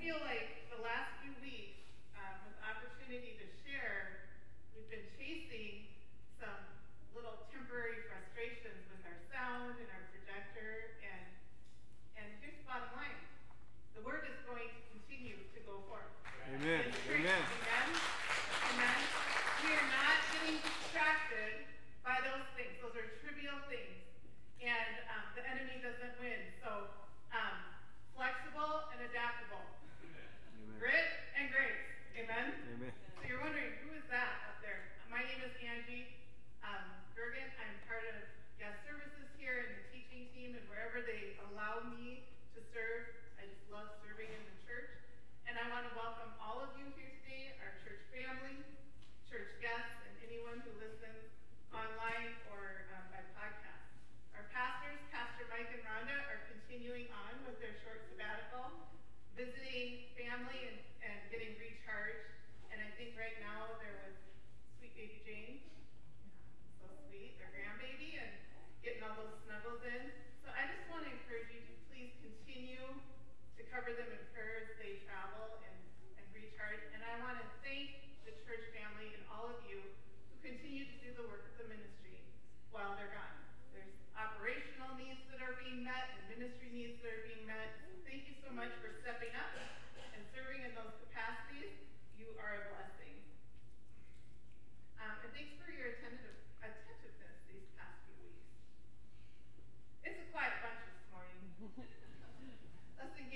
feel like cover them in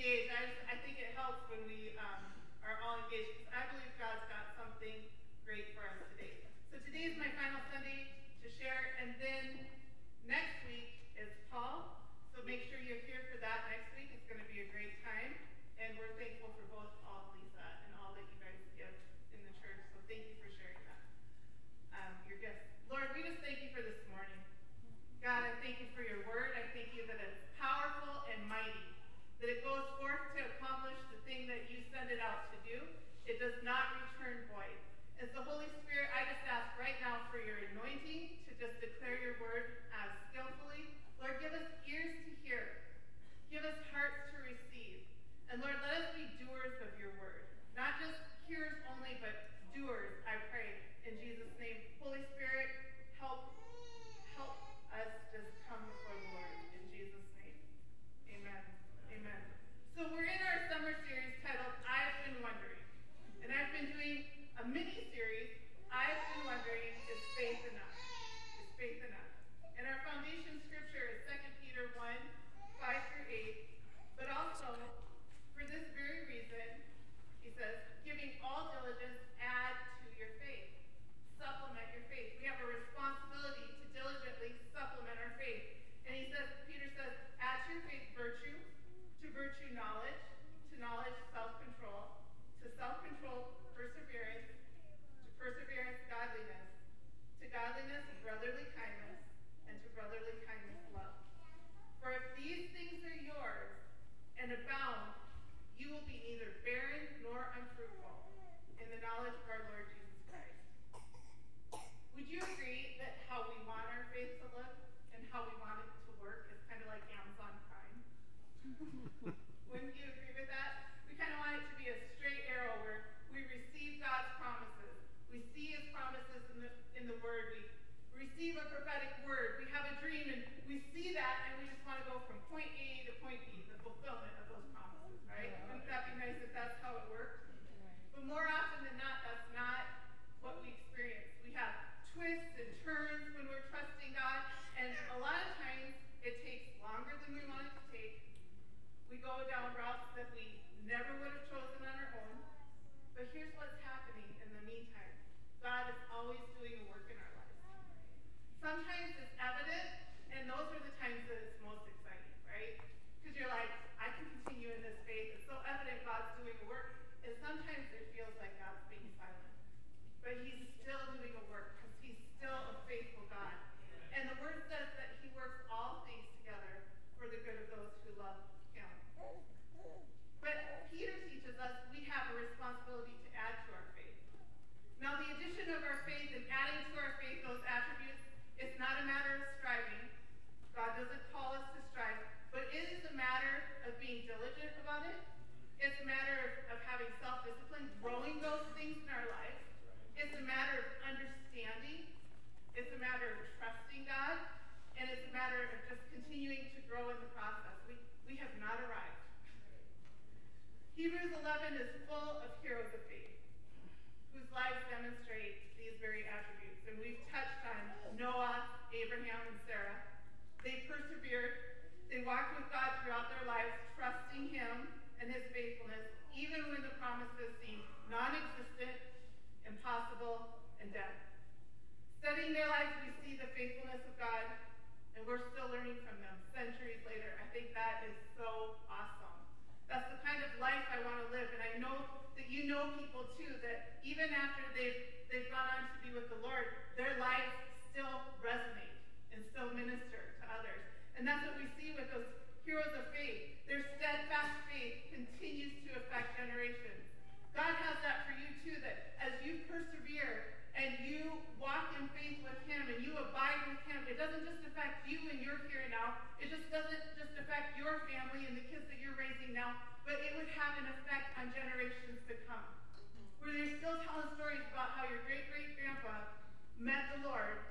days Give us hearts to receive. And Lord, let us be doers of your word, not just hearers only, but doers when you Hebrews 11 is full of heroes of faith whose lives demonstrate these very attributes. And we've touched on Noah, Abraham, and Sarah. They persevered, they walked with God throughout their lives, trusting Him and His faithfulness, even when the promises seemed non existent, impossible, and dead. Studying their lives, we see the faithfulness of God, and we're still learning from them centuries later. I think that is so that's the kind of life I want to live. And I know that you know people too that even after they've they've gone on to be with the Lord, their lives still resonate and still minister to others. And that's what we see with those heroes of faith. Their steadfast faith continues to affect generations. God has that for you too, that as you persevere and you walk in faith with him and you abide with him, it doesn't just affect you and your here now. It just doesn't just affect your family and the kids that you're raising now, but it would have an effect on generations to come. Mm-hmm. Where they're still telling stories about how your great great grandpa met the Lord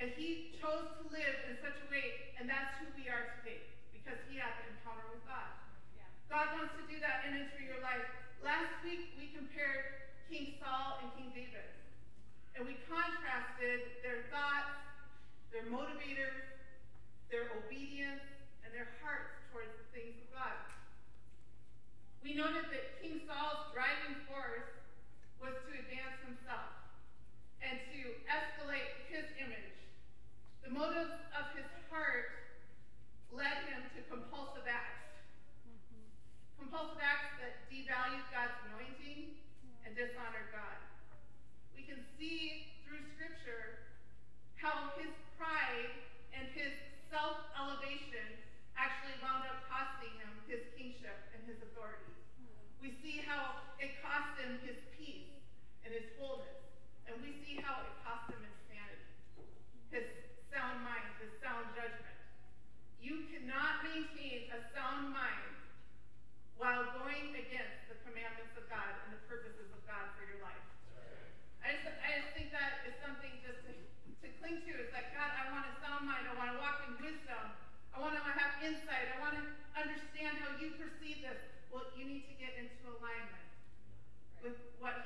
and he chose to live in such a way, and that's who we are today because he had the encounter with God. God wants to do that in and through your life. Last week we compared King Saul and King David and we contrasted their thoughts, their motivators, their obedience, and their hearts towards the things of God. We noted that King Saul's driving force was to advance himself and to escalate his image. The motives of his heart led him to compulsive acts. Compulsive acts that devalued God's anointing and dishonored God can see through Scripture how his pride and his self elevation actually wound up costing him his kingship and his authority. We see how it cost him his peace and his wholeness, and we see how it cost him his sanity, his sound mind, his sound judgment. You cannot maintain a sound mind while going against the commandments of God I want to have insight. I want to understand how you perceive this. Well, you need to get into alignment with what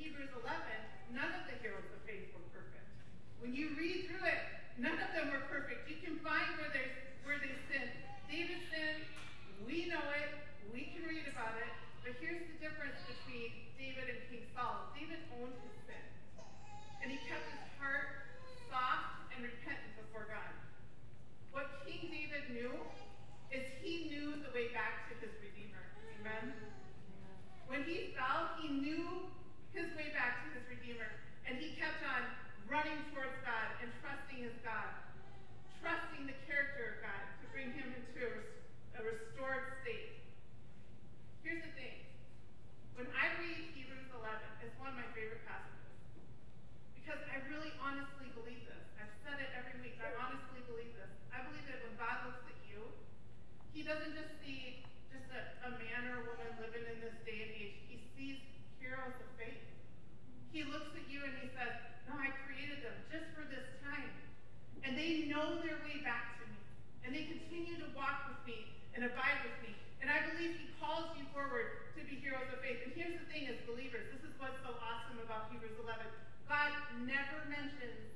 Hebrews 11, none of the heroes of faith were perfect. When you read through it, none of them were perfect. You can find where, they where they sinned. David sinned. We know it. We can read about it. But here's the difference between David and King Saul. David owned his sin. And he kept his heart soft and repentant before God. What King David knew is he knew the way back to his Redeemer. Amen? When he fell, he knew his way back to his Redeemer, and he kept on running towards God and trusting his God, trusting the character of God to bring him into a, restored state. Here's the thing. When I their way back to me. And they continue to walk with me and abide with me. And I believe he calls you forward to be heroes of faith. And here's the thing as believers, this is what's so awesome about Hebrews 11. God never mentions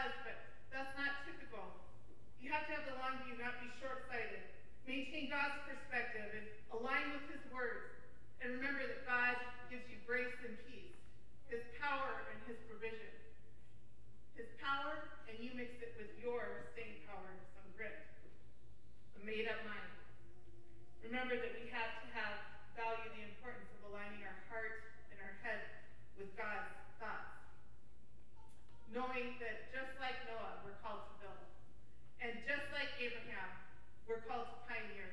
does, but that's not typical. You have to have the long view, not be short-sighted. Maintain God's perspective and align with His words. And remember that God gives you grace and peace, His power and His provision. His power, and you mix it with your staying power, some grit, a made-up mind. Remember that we have to have value the importance of aligning our heart and our head with God's. Knowing that just like Noah, we're called to build. And just like Abraham, we're called to pioneer.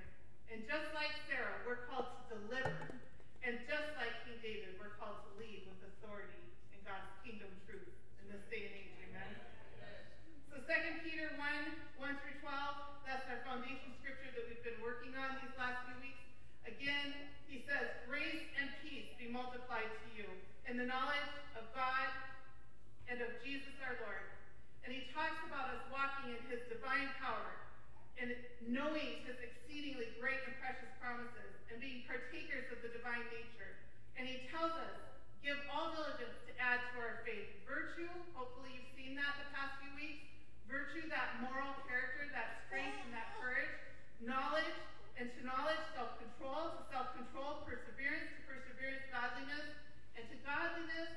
And just like Sarah, we're called to deliver. And just like King David, we're called to lead with authority in God's kingdom truth in this day and age. Amen. So 2 Peter 1, 1 through 12, that's our foundation scripture that we've been working on these last few weeks. Again, he says, grace and peace be multiplied to you in the knowledge of God and of Jesus our Lord. And he talks about us walking in his divine power and knowing his exceedingly great and precious promises and being partakers of the divine nature. And he tells us, give all diligence to add to our faith virtue. Hopefully you've seen that the past few weeks. Virtue, that moral character, that strength and that courage. Knowledge, and to knowledge, self-control. To self-control, perseverance. To perseverance, godliness. And to godliness,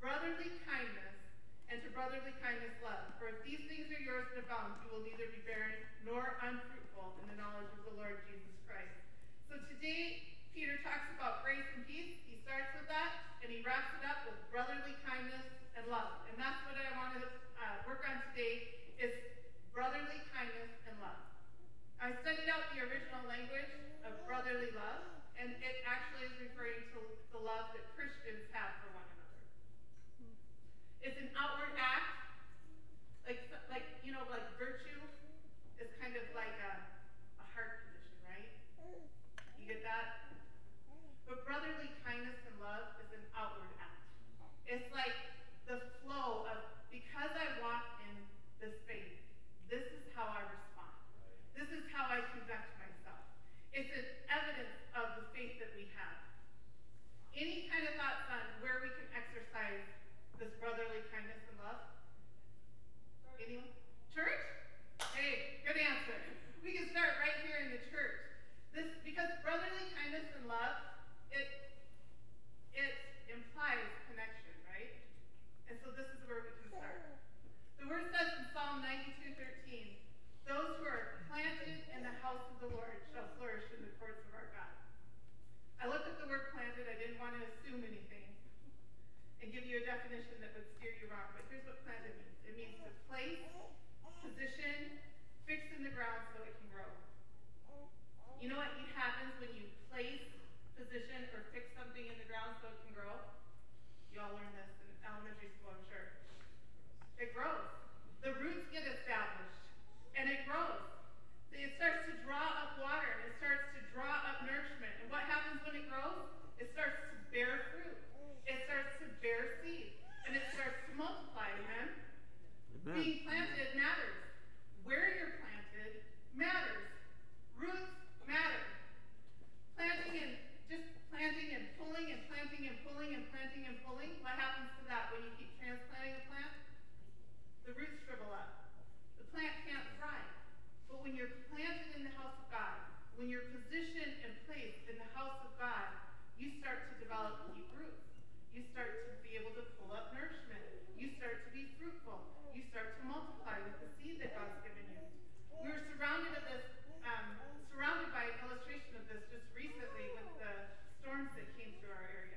brotherly kindness. And to brotherly kindness, love. For if these things are yours and abound, you will neither be barren nor unfruitful in the knowledge of the Lord Jesus Christ. So today, Peter talks about grace and peace. He starts with that, and he wraps it up with brotherly kindness and love. And that's what I want to uh, work on today is brotherly kindness and love. I studied out the original language of brotherly love, and it actually is referring to the love that Christians have for one another. It's an outward act, like like you know, like virtue is kind of like a, a heart condition, right? You get that? But brotherly kindness and love is an outward act. It's like the flow of because I walk in this faith, this is how I respond. This is how I conduct myself. It's an evidence of the faith that we have. Any kind of thoughts on where we can exercise this brotherly kindness and love? Anyone? Church? Hey, good answer. We can start right here in the church. This because brotherly kindness and love, it it implies connection, right? And so this is where we can start. The word says in Psalm 92, 13, those who are planted in the house of the Lord shall flourish in the courts of our God. I looked at the word planted. I didn't want to assume anything and give you a definition that would steer you wrong. But here's what planted means. It means to place, position, fix in the ground so it can grow. You know what happens when you place, position, or fix something in the ground so it can grow? You all learned this in elementary school, I'm sure. It grows. The roots get established, and it grows. It starts to draw up water, and it starts to draw up nourishment. And what happens when it grows? It starts to bear fruit. It starts to bear seed, and it starts to multiply. Amen? Amen. Being planted matters. Where you're planted matters. Roots matter. Planting and just planting and pulling and planting and pulling and planting and pulling. What happens to that when you keep transplanting a plant? The roots shrivel up. The plant can't thrive. But when you're planted in the house of God, when you're positioned and placed in the house of God, you start to develop deep roots. You start to be able to pull up nourishment. You start to be fruitful. You start to multiply with the seed that God's given you. We were surrounded of this, um, surrounded by an illustration of this just recently with the storms that came through our area.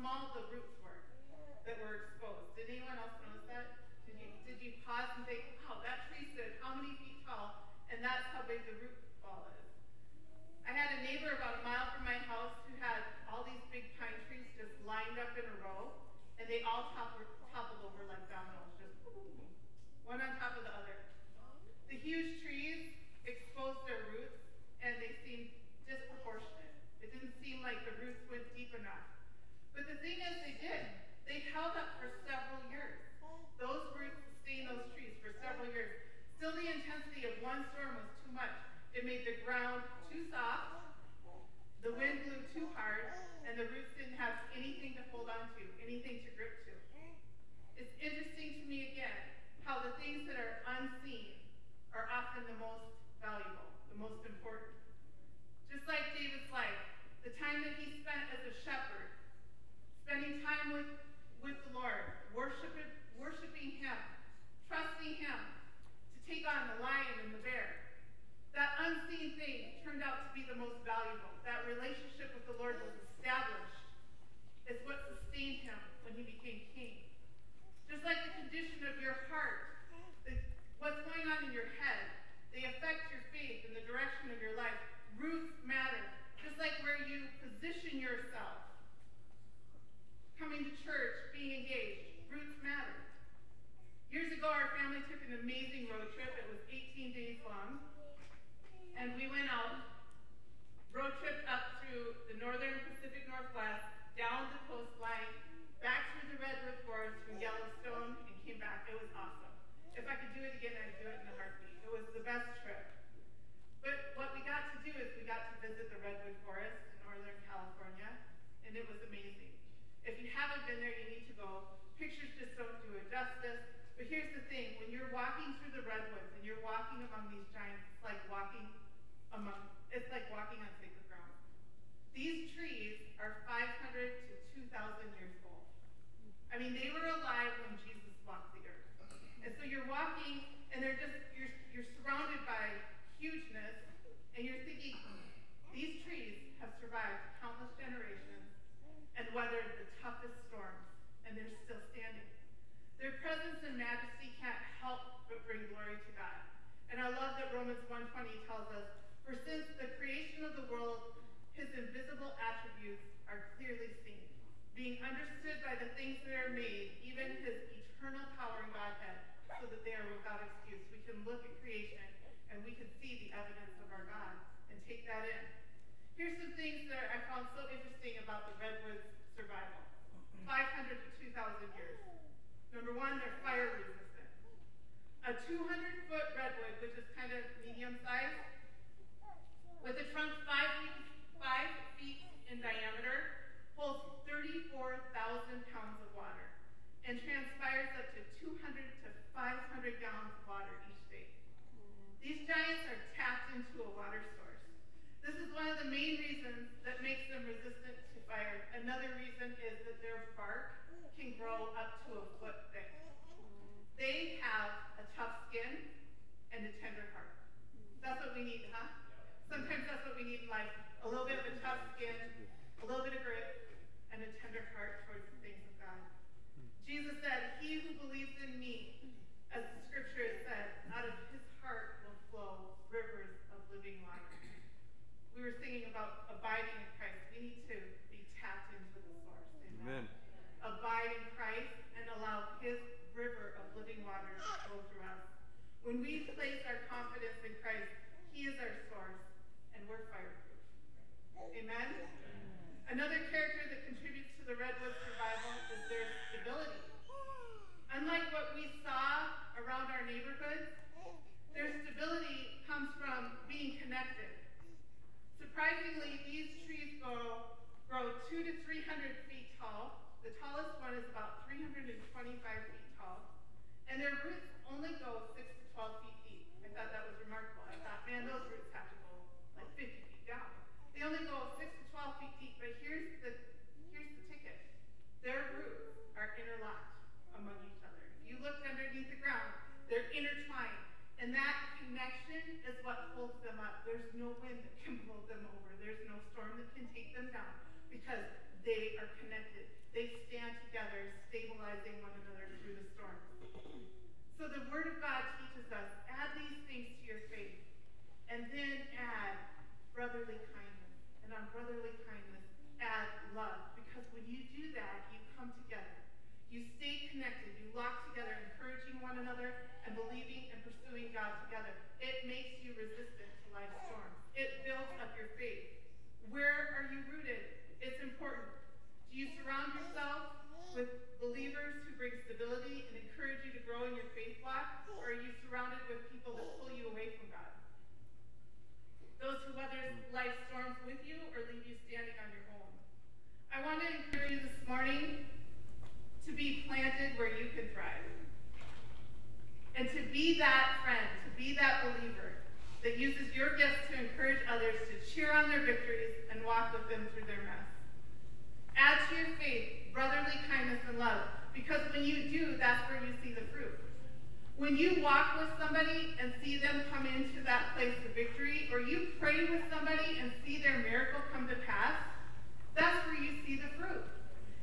small the roots were that were exposed. Did anyone else notice that? Did you, did you pause and think, wow, that tree stood how many feet tall, and that's how big the root ball is? I had a neighbor about a mile from my house who had all these big pine trees just lined up in a row, and they all toppled, toppled over like dominoes, just one on top of the other. The huge trees exposed their roots, and they seemed disproportionate. It didn't seem like the roots went deep enough. But the thing is, they did. They held up for several years. Those roots sustained those trees for several years. Still, the intensity of one storm was too much. It made the ground too soft, the wind blew too hard, and the roots didn't have anything to hold on to, anything to grip to. It's interesting to me again how the things that are unseen are often the most valuable, the most important. Just like David's life, the time that he spent as a shepherd, spending time with, with the Lord, worshiping, worshiping him, trusting him to take on the lion and the bear. That unseen thing turned out to be the most valuable. That relationship with the Lord was established. It's what sustained him when he became king. Just like the condition of your heart, what's going on in your head, they affect your faith and the direction of your life. Roots matter. Like where you position yourself. Coming to church, being engaged, roots matter. Years ago, our family took an amazing road trip. It was 18 days long. And we went out, road trip up through the northern Pacific Northwest, down the coastline, back through the redwood forest, through Yellowstone, and came back. It was awesome. If I could do it again, I'd do it in a heartbeat. It was the best trip. But what we got to do is we got to visit the redwood forest in Northern California, and it was amazing. If you haven't been there, you need to go. Pictures just don't do it justice. But here's the thing, when you're walking through the redwoods and you're walking among these giants, it's like walking among, it's like walking on sacred ground. These trees are 500 to 2,000 years old. I mean, they were alive when Jesus walked the earth. And so you're walking, and they're just, you're, you're surrounded by hugeness, and you're thinking, these trees have survived countless generations weathered the toughest storms, and they're still standing. Their presence and majesty can't help but bring glory to God. And I love that Romans 1.20 tells us, For since the creation of the world, his invisible attributes are clearly seen, being understood by the things that are made, even his eternal power and Godhead, so that they are without excuse. We can look at creation and we can see the evidence of our God and take that in. Here's some things that I found so interesting about the redwoods'. 500 to 2,000 years. Number one, they're fire resistant. A 200 foot redwood, which is kind of medium sized, with a trunk five feet, five feet in diameter, holds 34,000 pounds of water and transpires up to 200 to 500 gallons of water each day. These giants are tapped into a water source. This is one of the main reasons that makes them resistant Another reason is that their bark can grow up to a foot thick. They have a tough skin and a tender heart. That's what we need, huh? Sometimes that's what we need in life. A little bit of a tough skin, a little bit of grit, and a tender heart towards the things of God. Jesus said, He who believes in me, as the scripture said, out of his heart will flow rivers of living water. We were singing about abiding in Christ. We need to be tapped into the source. Amen. Amen. Abide in Christ and allow his river of living water to flow through us. When we place our confidence in Christ, he is our source, and we're fireproof. Amen? Another character that contributes to the redwood survival is their stability. Unlike what we saw around our neighborhoods, their stability comes from being connected. Surprisingly, these trees grow, grow two to 300 feet tall. The tallest one is about 325 feet tall. And their roots only go 6 to 12 feet deep. I thought that was remarkable. I thought, man, those roots have to go like 50 feet down. They only go 6 to 12 feet deep, but here's the, here's the ticket. Their roots are interlocked among each other. If you look underneath the ground, they're intertwined. And that connection is what holds them up. There's no wind that can blow them over. There's no storm that can take them down because they are connected. They stand together, stabilizing one another through the storm. So the Word of God teaches us add these things to your faith, and then add brotherly kindness. And on brotherly kindness, love. Because when you do that, you come together. You stay connected. You lock together, encouraging one another and believing and pursuing God together. It makes you resistant to life's storms. It builds up your faith. Where are you rooted? It's important. Do you surround yourself with believers who bring stability and encourage you to grow in your faith walk? Or are you surrounded with people that pull you away from God? Those who weather life's storms with you or leave you standing on your own? I want to encourage you this morning to be planted where you can thrive. And to be that friend, to be that believer that uses your gifts to encourage others to cheer on their victories and walk with them through their mess. Add to your faith brotherly kindness and love, because when you do, that's where you see the fruit. When you walk with somebody and see them come into that place of victory, or you pray with somebody and see their miracle come to pass, that's where you see the fruit.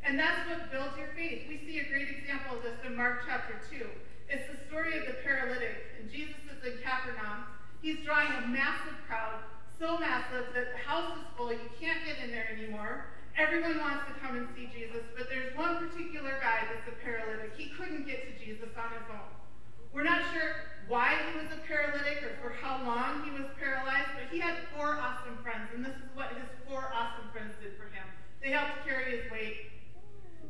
And that's what builds your faith. We see a great example of this in Mark chapter 2. It's the story of the paralytic, and Jesus is in Capernaum, He's drawing a massive crowd, so massive that the house is full. You can't get in there anymore. Everyone wants to come and see Jesus, but there's one particular guy that's a paralytic. He couldn't get to Jesus on his own. We're not sure why he was a paralytic or for how long he was paralyzed, but he had four awesome friends, and this is what his four awesome friends did for him. They helped carry his weight.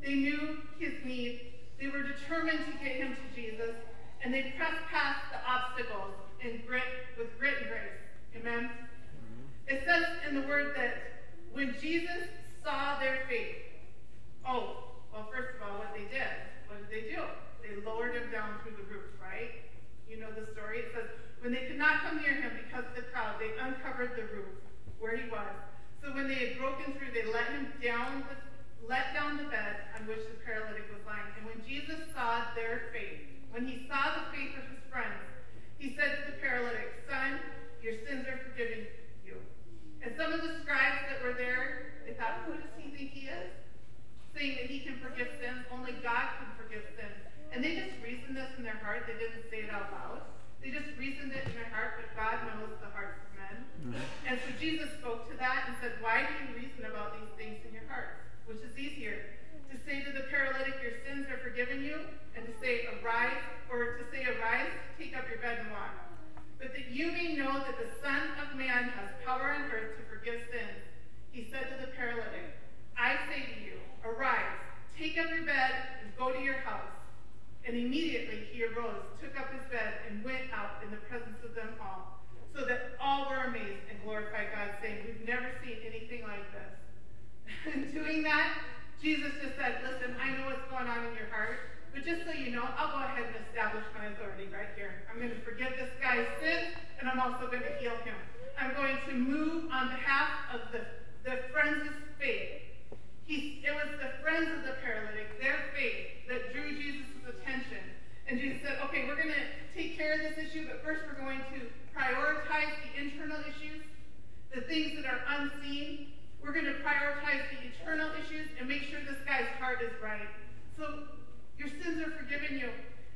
They knew his need. They were determined to get him to Jesus, and they pressed past the obstacles in grit, with grit and grace. Amen? Mm-hmm. It says in the word that when Jesus saw their faith, oh, well, first of all, what they did, what did they do? They lowered him down through the roof, right? You know the story. It says, when they could not come near him because of the crowd, they uncovered the roof where he was. So when they had broken through, they let him down the, let down the bed on which the paralytic was lying. And when Jesus saw their faith, when he saw the faith of his friends, he said to the paralytic, Son, your sins are forgiven you. And some of the scribes that were there, they thought, Who does he think he is? Saying that he can forgive sins, only God can forgive sins. And they just their heart. They didn't say it out loud. They just reasoned it in their heart, but God knows the hearts of men. Mm-hmm. And so Jesus spoke to that and said, Why do you reason about these things in your hearts? Which is easier, to say to the paralytic, Your sins are forgiven you, and to say, Arise, or to say, Arise, take up your bed and walk. But that you may know that the Son of Man has power on earth to forgive sins. He said to the paralytic, I say to you, Arise, take up your bed, and go to your house. And immediately he arose, took up his bed, and went out in the presence of them all, so that all were amazed and glorified God, saying, We've never seen anything like this. In doing that, Jesus just said, listen, I know what's going on in your heart, but just so you know, I'll go ahead and establish my authority right here. I'm going to forgive this guy's sin, and I'm also going to heal him. I'm going to move on behalf of the, the friends' faith. He, it was the friends of the paralytic, their faith, that drew Jesus' attention. And Jesus said, okay, we're going to take care of this issue, but first we're going to prioritize the internal issues, the things that are unseen, we're going to prioritize the eternal issues and make sure this guy's heart is right. So your sins are forgiven you.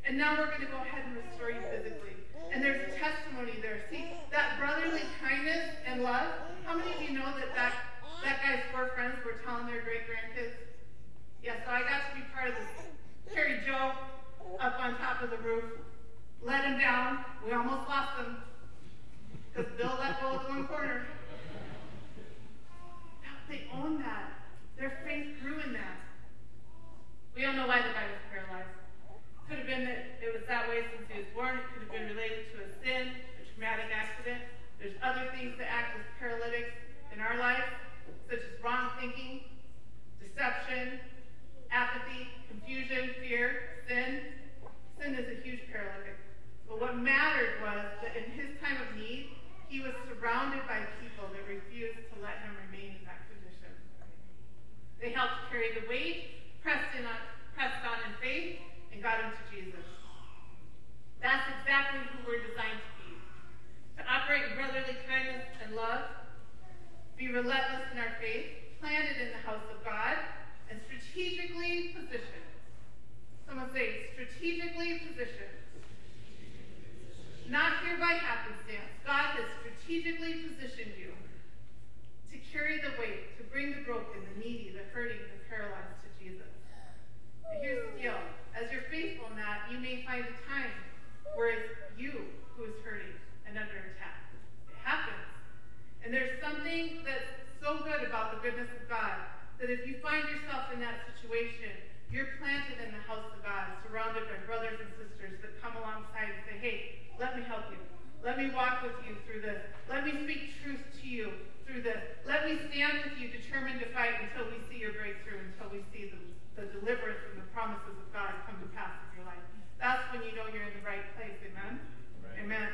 And now we're going to go ahead and restore you physically. And there's a testimony there. See, that brotherly kindness and love. How many of you know that that, that guy's four friends were telling their great grandkids? Yeah, so I got to be part of this. Carry Joe up on top of the roof, let him down. We almost lost him because Bill let go of the one corner. They own that. Their faith grew in that. We don't know why the guy was paralyzed. Could have been that it was that way since he was born. It could have been related to a sin, a traumatic accident. There's other things that act as paralytics in our life, such as wrong thinking, deception, apathy, confusion, fear, sin. Sin is a huge paralytic. But what mattered was that in his time of need, he was surrounded by people that refused to let him remain in that they help strategically positioned. Not here by happenstance. God has strategically positioned you to carry the weight, to bring the broken, the needy, the hurting, the paralyzed to Jesus. And here's the deal. As you're faithful in that, you may find a time where it's you who is hurting and under attack. It happens. And there's something that's so good about the goodness of God that if you find yourself in that situation, you're planted in the house of God, surrounded by brothers and sisters that come alongside and say, hey, let me help you. Let me walk with you through this. Let me speak truth to you through this. Let me stand with you, determined to fight until we see your breakthrough, until we see the, the deliverance and the promises of God come to pass in your life. That's when you know you're in the right place. Amen? Right. Amen.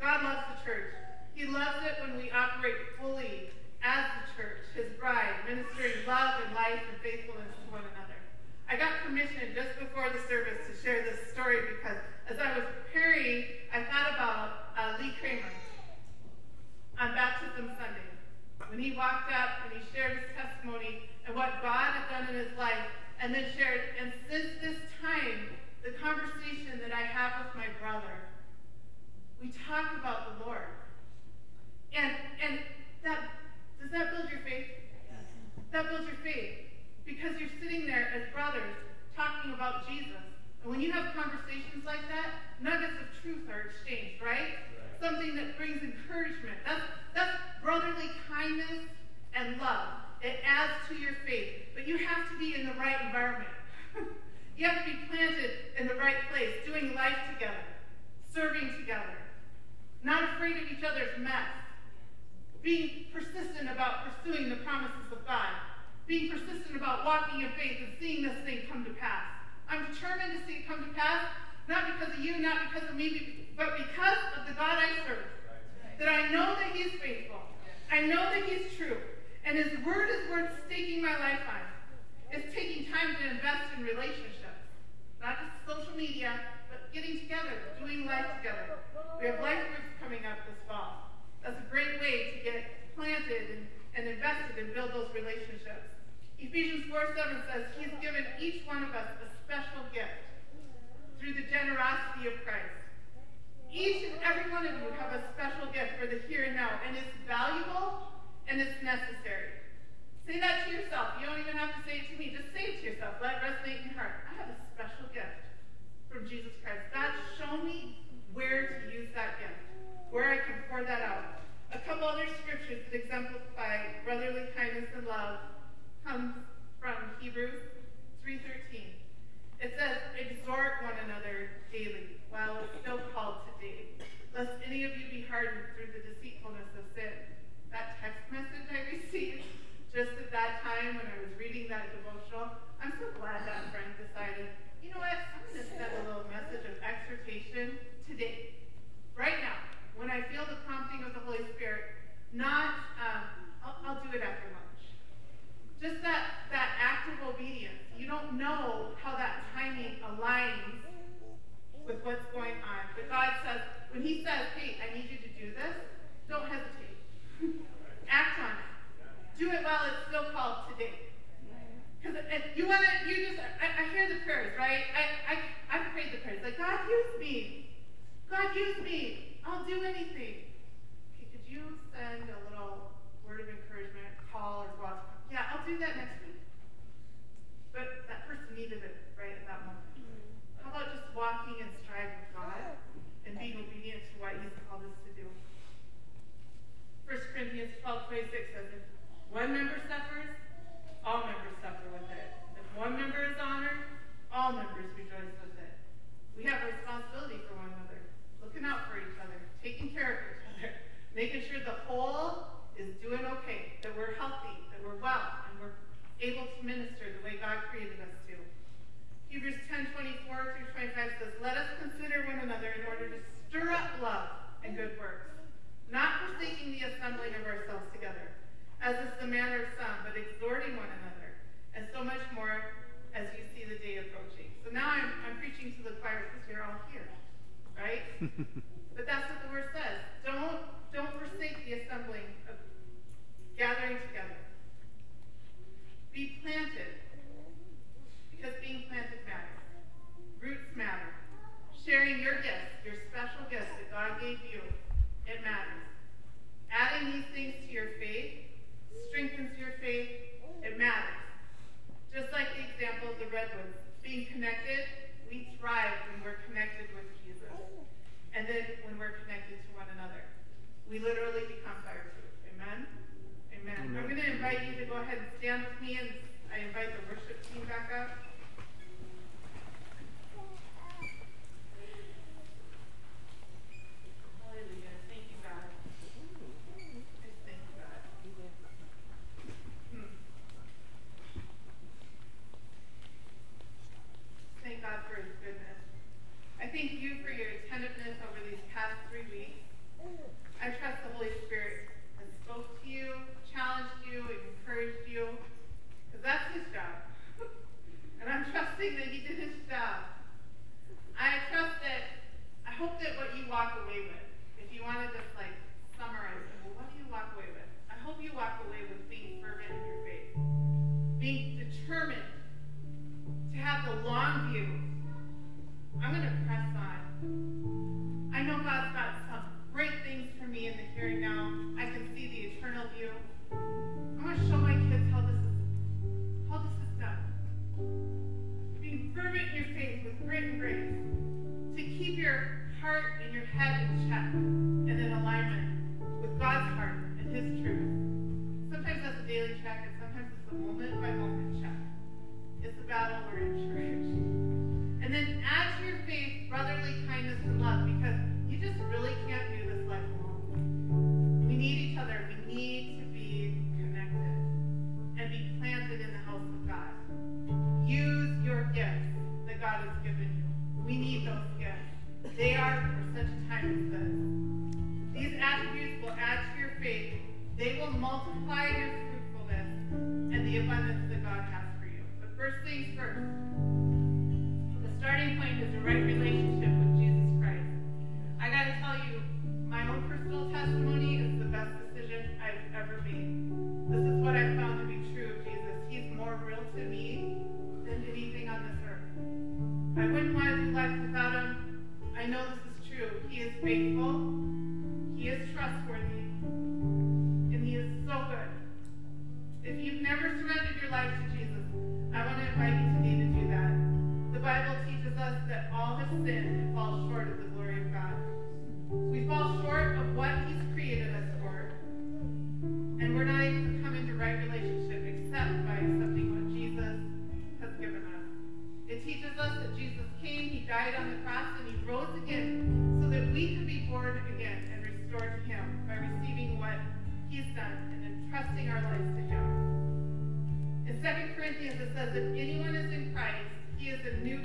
God loves the church. He loves it when we operate fully as the church, his bride, ministering love and life and faithfulness to one another. I got permission just before the service to share this story because as I was preparing, I thought about uh, Lee Kramer on Baptism Sunday. When he walked up and he shared his testimony and what God had done in his life, and then shared, and since this time, the conversation that I have with my brother, we talk about the Lord. And and that does that build your faith? Yes. That builds your faith. Because you're sitting there as brothers talking about Jesus. And when you have conversations like that, nuggets of truth are exchanged, right? right. Something that brings encouragement. That's, that's brotherly kindness and love. It adds to your faith. But you have to be in the right environment. you have to be planted in the right place, doing life together, serving together, not afraid of each other's mess being persistent about pursuing the promises of God, being persistent about walking in faith and seeing this thing come to pass. I'm determined to see it come to pass, not because of you, not because of me, but because of the God I serve. That I know that He is faithful. I know that He's true. And His word is worth staking my life on. It's taking time to invest in relationships, not just social media, but getting together, doing life together. We have life groups coming up this fall. That's a great way to get planted and, and invested and build those relationships. Ephesians 4 7 says, He's given each one of us a special gift through the generosity of Christ. Each and every one of you have a special gift for the here and now, and it's valuable and it's necessary. Say that to yourself. You don't even have to say it to me. Just say it to yourself. Let it resonate in your heart. I have a special gift from Jesus Christ. God, show me where to use that gift, where I can pour that out. A couple other exemplify brotherly kindness and love comes from Hebrews 3.13. It says, exhort one another daily while it's still called today, lest any of you be hardened through the deceitfulness of sin. That text message I received just at that time when I was reading that devotional, I'm so glad that friend decided, you know what, I'm going to send a little message of exhortation today, right now when I feel the prompting of the Holy Spirit, not, um, I'll, I'll do it after lunch. Just that, that act of obedience. You don't know how that timing aligns with what's going on. But God says, when He says, hey, I need you to do this, don't hesitate. act on it. Do it while it's still called today. Because you want to, you just, I, I, hear the prayers, right? I, I, I prayed the prayers, like, God, use me. God, use me. I'll do anything. Okay, could you send a little word of encouragement, call or go Yeah, I'll do that next week. But that person needed it right at that moment. Mm-hmm. How about just walking and stride with God and being obedient to what He's called us to do? 1 Corinthians 12 26 says, If one member suffers, all members suffer with it. If one member is honored, all members rejoice with it. We have a responsibility for one another, looking out for each other taking care of each other, making sure the whole is doing okay, that we're healthy, that we're well, and we're able to minister the way God created us to. Hebrews 10, 24 through 25 says, Let us consider one another in order to stir up love and good works, not forsaking the assembling of ourselves together, as is the manner of some, but exhorting one another, and so much more as you see the day approaching. So now I'm, I'm preaching to the choir because you're all here, right? But that's what the word Be planted, because being planted matters. Roots matter. Sharing your gifts, your special gifts that God gave you, it matters. Adding these things to your faith strengthens your faith. It matters. Just like the example of the redwoods, being connected, we thrive when we're connected with Jesus. And then when we're connected to one another, we literally become fire. Amen. I'm going to invite you to go ahead and stand with me, and I invite the worship team back up.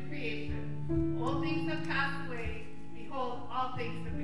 creation. All things have passed away. Behold, all things have